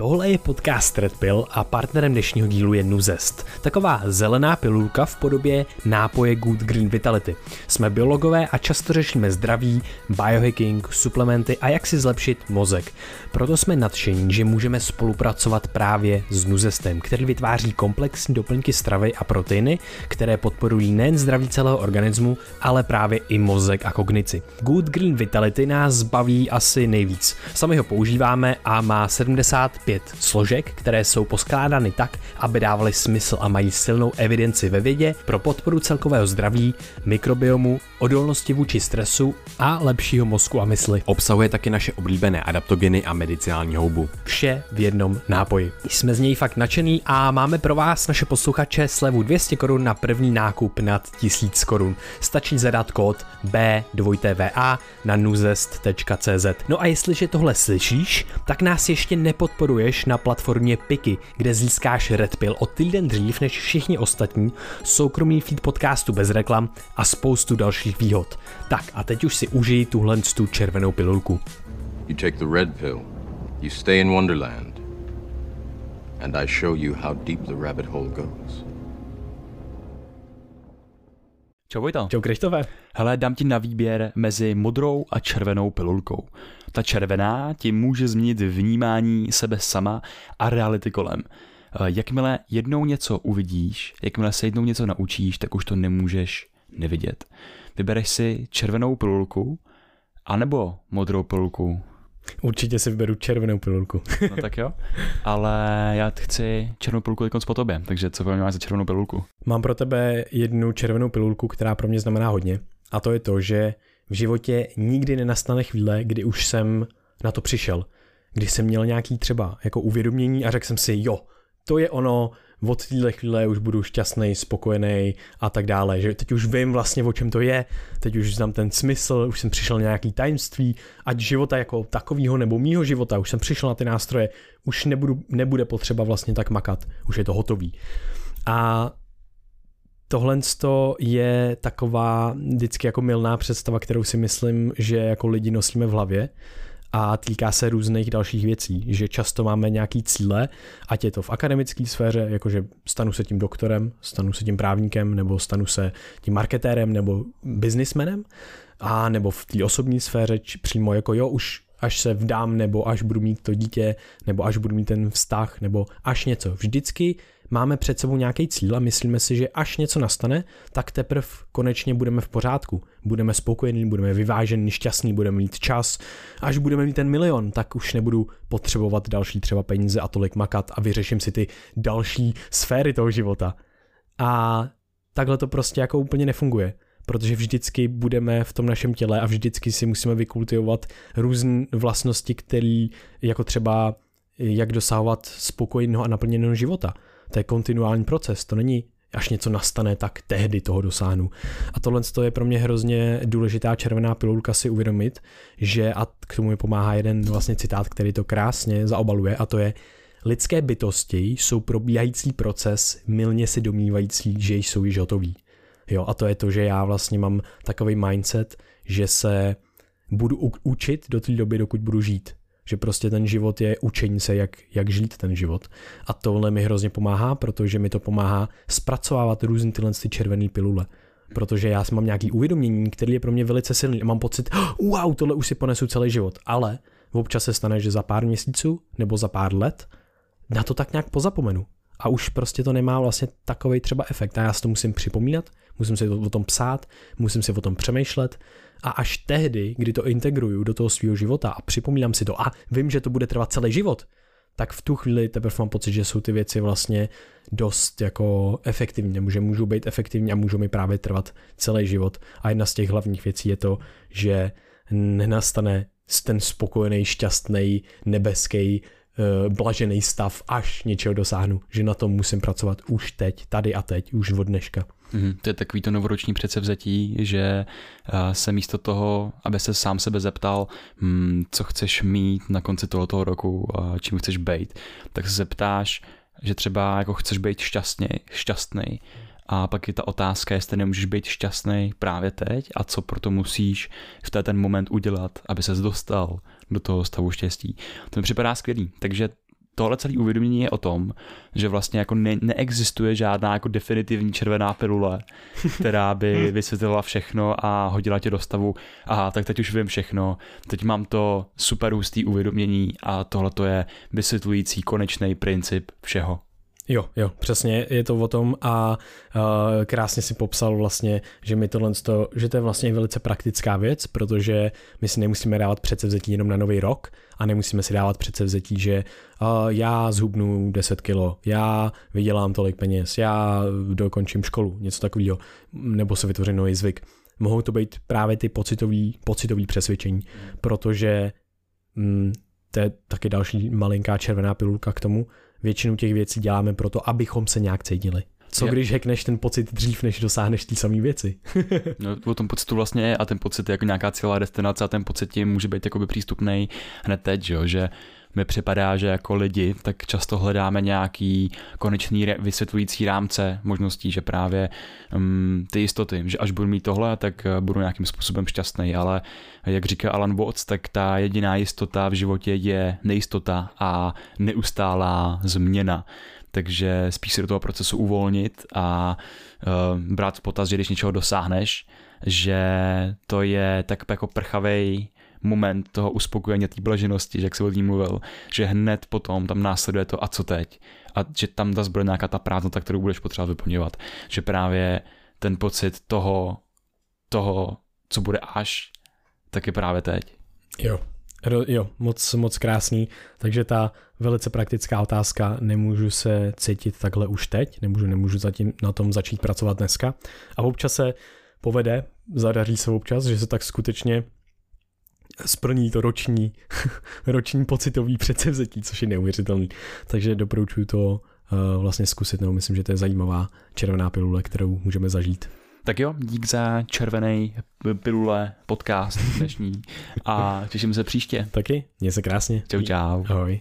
Tohle je podcast Red Pill a partnerem dnešního dílu je Nuzest. Taková zelená pilulka v podobě nápoje Good Green Vitality. Jsme biologové a často řešíme zdraví, biohacking, suplementy a jak si zlepšit mozek. Proto jsme nadšení, že můžeme spolupracovat právě s Nuzestem, který vytváří komplexní doplňky stravy a proteiny, které podporují nejen zdraví celého organismu, ale právě i mozek a kognici. Good Green Vitality nás baví asi nejvíc. Sami ho používáme a má 75 pět složek, které jsou poskládány tak, aby dávaly smysl a mají silnou evidenci ve vědě pro podporu celkového zdraví, mikrobiomu, odolnosti vůči stresu a lepšího mozku a mysli. Obsahuje taky naše oblíbené adaptogeny a medicinální houbu. Vše v jednom nápoji. Jsme z něj fakt nadšený a máme pro vás, naše posluchače, slevu 200 korun na první nákup nad 1000 korun. Stačí zadat kód B2TVA na nuzest.cz. No a jestliže tohle slyšíš, tak nás ještě nepodporuje registruješ na platformě Piky, kde získáš Red Pill o týden dřív než všichni ostatní, soukromý feed podcastu bez reklam a spoustu dalších výhod. Tak a teď už si užij tuhle tu červenou pilulku. You take the red pill, you stay in Wonderland, and I show you how deep the rabbit hole goes. Čau Vojta. Čau Krištové. Hele, dám ti na výběr mezi modrou a červenou pilulkou. Ta červená ti může změnit vnímání sebe sama a reality kolem. Eh, jakmile jednou něco uvidíš, jakmile se jednou něco naučíš, tak už to nemůžeš nevidět. Vybereš si červenou pilulku, anebo modrou pilulku, Určitě si vyberu červenou pilulku. no tak jo, ale já chci červenou pilulku teď po tobě, takže co máš za červenou pilulku? Mám pro tebe jednu červenou pilulku, která pro mě znamená hodně. A to je to, že v životě nikdy nenastane chvíle, kdy už jsem na to přišel. Kdy jsem měl nějaký třeba jako uvědomění a řekl jsem si, jo, to je ono, od téhle chvíle už budu šťastný, spokojený a tak dále. Že teď už vím vlastně, o čem to je, teď už znám ten smysl, už jsem přišel na nějaký tajemství, ať života jako takového nebo mýho života, už jsem přišel na ty nástroje, už nebudu, nebude potřeba vlastně tak makat, už je to hotový. A tohle je taková vždycky jako milná představa, kterou si myslím, že jako lidi nosíme v hlavě a týká se různých dalších věcí, že často máme nějaký cíle, ať je to v akademické sféře, jakože stanu se tím doktorem, stanu se tím právníkem, nebo stanu se tím marketérem, nebo businessmanem, a nebo v té osobní sféře či přímo jako jo, už až se vdám, nebo až budu mít to dítě, nebo až budu mít ten vztah, nebo až něco. Vždycky máme před sebou nějaký cíl a myslíme si, že až něco nastane, tak teprve konečně budeme v pořádku. Budeme spokojení, budeme vyvážení, šťastní, budeme mít čas. Až budeme mít ten milion, tak už nebudu potřebovat další třeba peníze a tolik makat a vyřeším si ty další sféry toho života. A takhle to prostě jako úplně nefunguje protože vždycky budeme v tom našem těle a vždycky si musíme vykultivovat různé vlastnosti, které jako třeba jak dosahovat spokojeného a naplněného života. To je kontinuální proces, to není až něco nastane, tak tehdy toho dosáhnu. A tohle je pro mě hrozně důležitá červená pilulka si uvědomit, že a k tomu mi pomáhá jeden vlastně citát, který to krásně zaobaluje a to je lidské bytosti jsou probíhající proces, milně si domnívající, že jsou již hotoví. Jo, a to je to, že já vlastně mám takový mindset, že se budu učit do té doby, dokud budu žít. Že prostě ten život je učení se, jak, jak žít ten život. A tohle mi hrozně pomáhá, protože mi to pomáhá zpracovávat různé tyhle ty červené pilule. Protože já mám nějaký uvědomění, který je pro mě velice silný a mám pocit, wow, tohle už si ponesu celý život. Ale občas se stane, že za pár měsíců nebo za pár let na to tak nějak pozapomenu. A už prostě to nemá vlastně takový třeba efekt. A já si to musím připomínat, musím si o tom psát, musím si o tom přemýšlet a až tehdy, kdy to integruju do toho svého života a připomínám si to a vím, že to bude trvat celý život, tak v tu chvíli teprve mám pocit, že jsou ty věci vlastně dost jako efektivní, nebo že můžou být efektivní a můžou mi právě trvat celý život. A jedna z těch hlavních věcí je to, že nenastane ten spokojený, šťastný, nebeský, blažený stav, až něčeho dosáhnu. Že na tom musím pracovat už teď, tady a teď, už od dneška. Mm, to je takový to novoroční předsevzetí, že uh, se místo toho, aby se sám sebe zeptal, um, co chceš mít na konci tohoto roku, uh, čím chceš být, tak se zeptáš, že třeba jako chceš být šťastný, šťastný. A pak je ta otázka, jestli nemůžeš být šťastný právě teď a co proto musíš v ten moment udělat, aby ses dostal do toho stavu štěstí. To mi připadá skvělý. Takže tohle celé uvědomění je o tom, že vlastně jako ne, neexistuje žádná jako definitivní červená pilule, která by vysvětlila všechno a hodila tě do stavu, aha, tak teď už vím všechno, teď mám to super hustý uvědomění a tohle to je vysvětlující konečný princip všeho. Jo, jo, přesně je to o tom a uh, krásně si popsal vlastně, že mi tohle, že to je vlastně velice praktická věc, protože my si nemusíme dávat předsevzetí jenom na nový rok a nemusíme si dávat předsevzetí, že uh, já zhubnu 10 kilo, já vydělám tolik peněz, já dokončím školu, něco takového, nebo se vytvořím nový zvyk. Mohou to být právě ty pocitový, pocitový přesvědčení, protože mm, to je taky další malinká červená pilulka k tomu, většinu těch věcí děláme proto, abychom se nějak cítili. Co je. když hekneš ten pocit dřív, než dosáhneš ty samé věci? no, o tom pocitu vlastně je a ten pocit je jako nějaká celá destinace a ten pocit tím může být jakoby přístupný hned teď, že, že mi připadá, že jako lidi tak často hledáme nějaký konečný vysvětlující rámce možností, že právě um, ty jistoty, že až budu mít tohle, tak eh, budu nějakým způsobem šťastný, ale jak říká Alan Watts, tak ta jediná jistota v životě je nejistota a neustálá změna. Takže spíš se do toho procesu uvolnit a uh, brát v potaz, že když něčeho dosáhneš, že to je tak jako prchavej moment toho uspokojení, té blaženosti, že jak se o ní mluvil, že hned potom tam následuje to a co teď a že tam zase bude nějaká ta prázdnota, kterou budeš potřebovat vyplňovat, že právě ten pocit toho, toho, co bude až, tak je právě teď. Jo, Jo, moc, moc krásný. Takže ta velice praktická otázka, nemůžu se cítit takhle už teď, nemůžu, nemůžu zatím na tom začít pracovat dneska. A občas se povede, zadaří se občas, že se tak skutečně splní to roční, roční pocitový předsevzetí, což je neuvěřitelný. Takže doporučuji to uh, vlastně zkusit, nebo myslím, že to je zajímavá červená pilule, kterou můžeme zažít. Tak jo, dík za červený pilule podcast dnešní a těším se příště. Taky, měj se krásně. Čau, čau. Ahoj.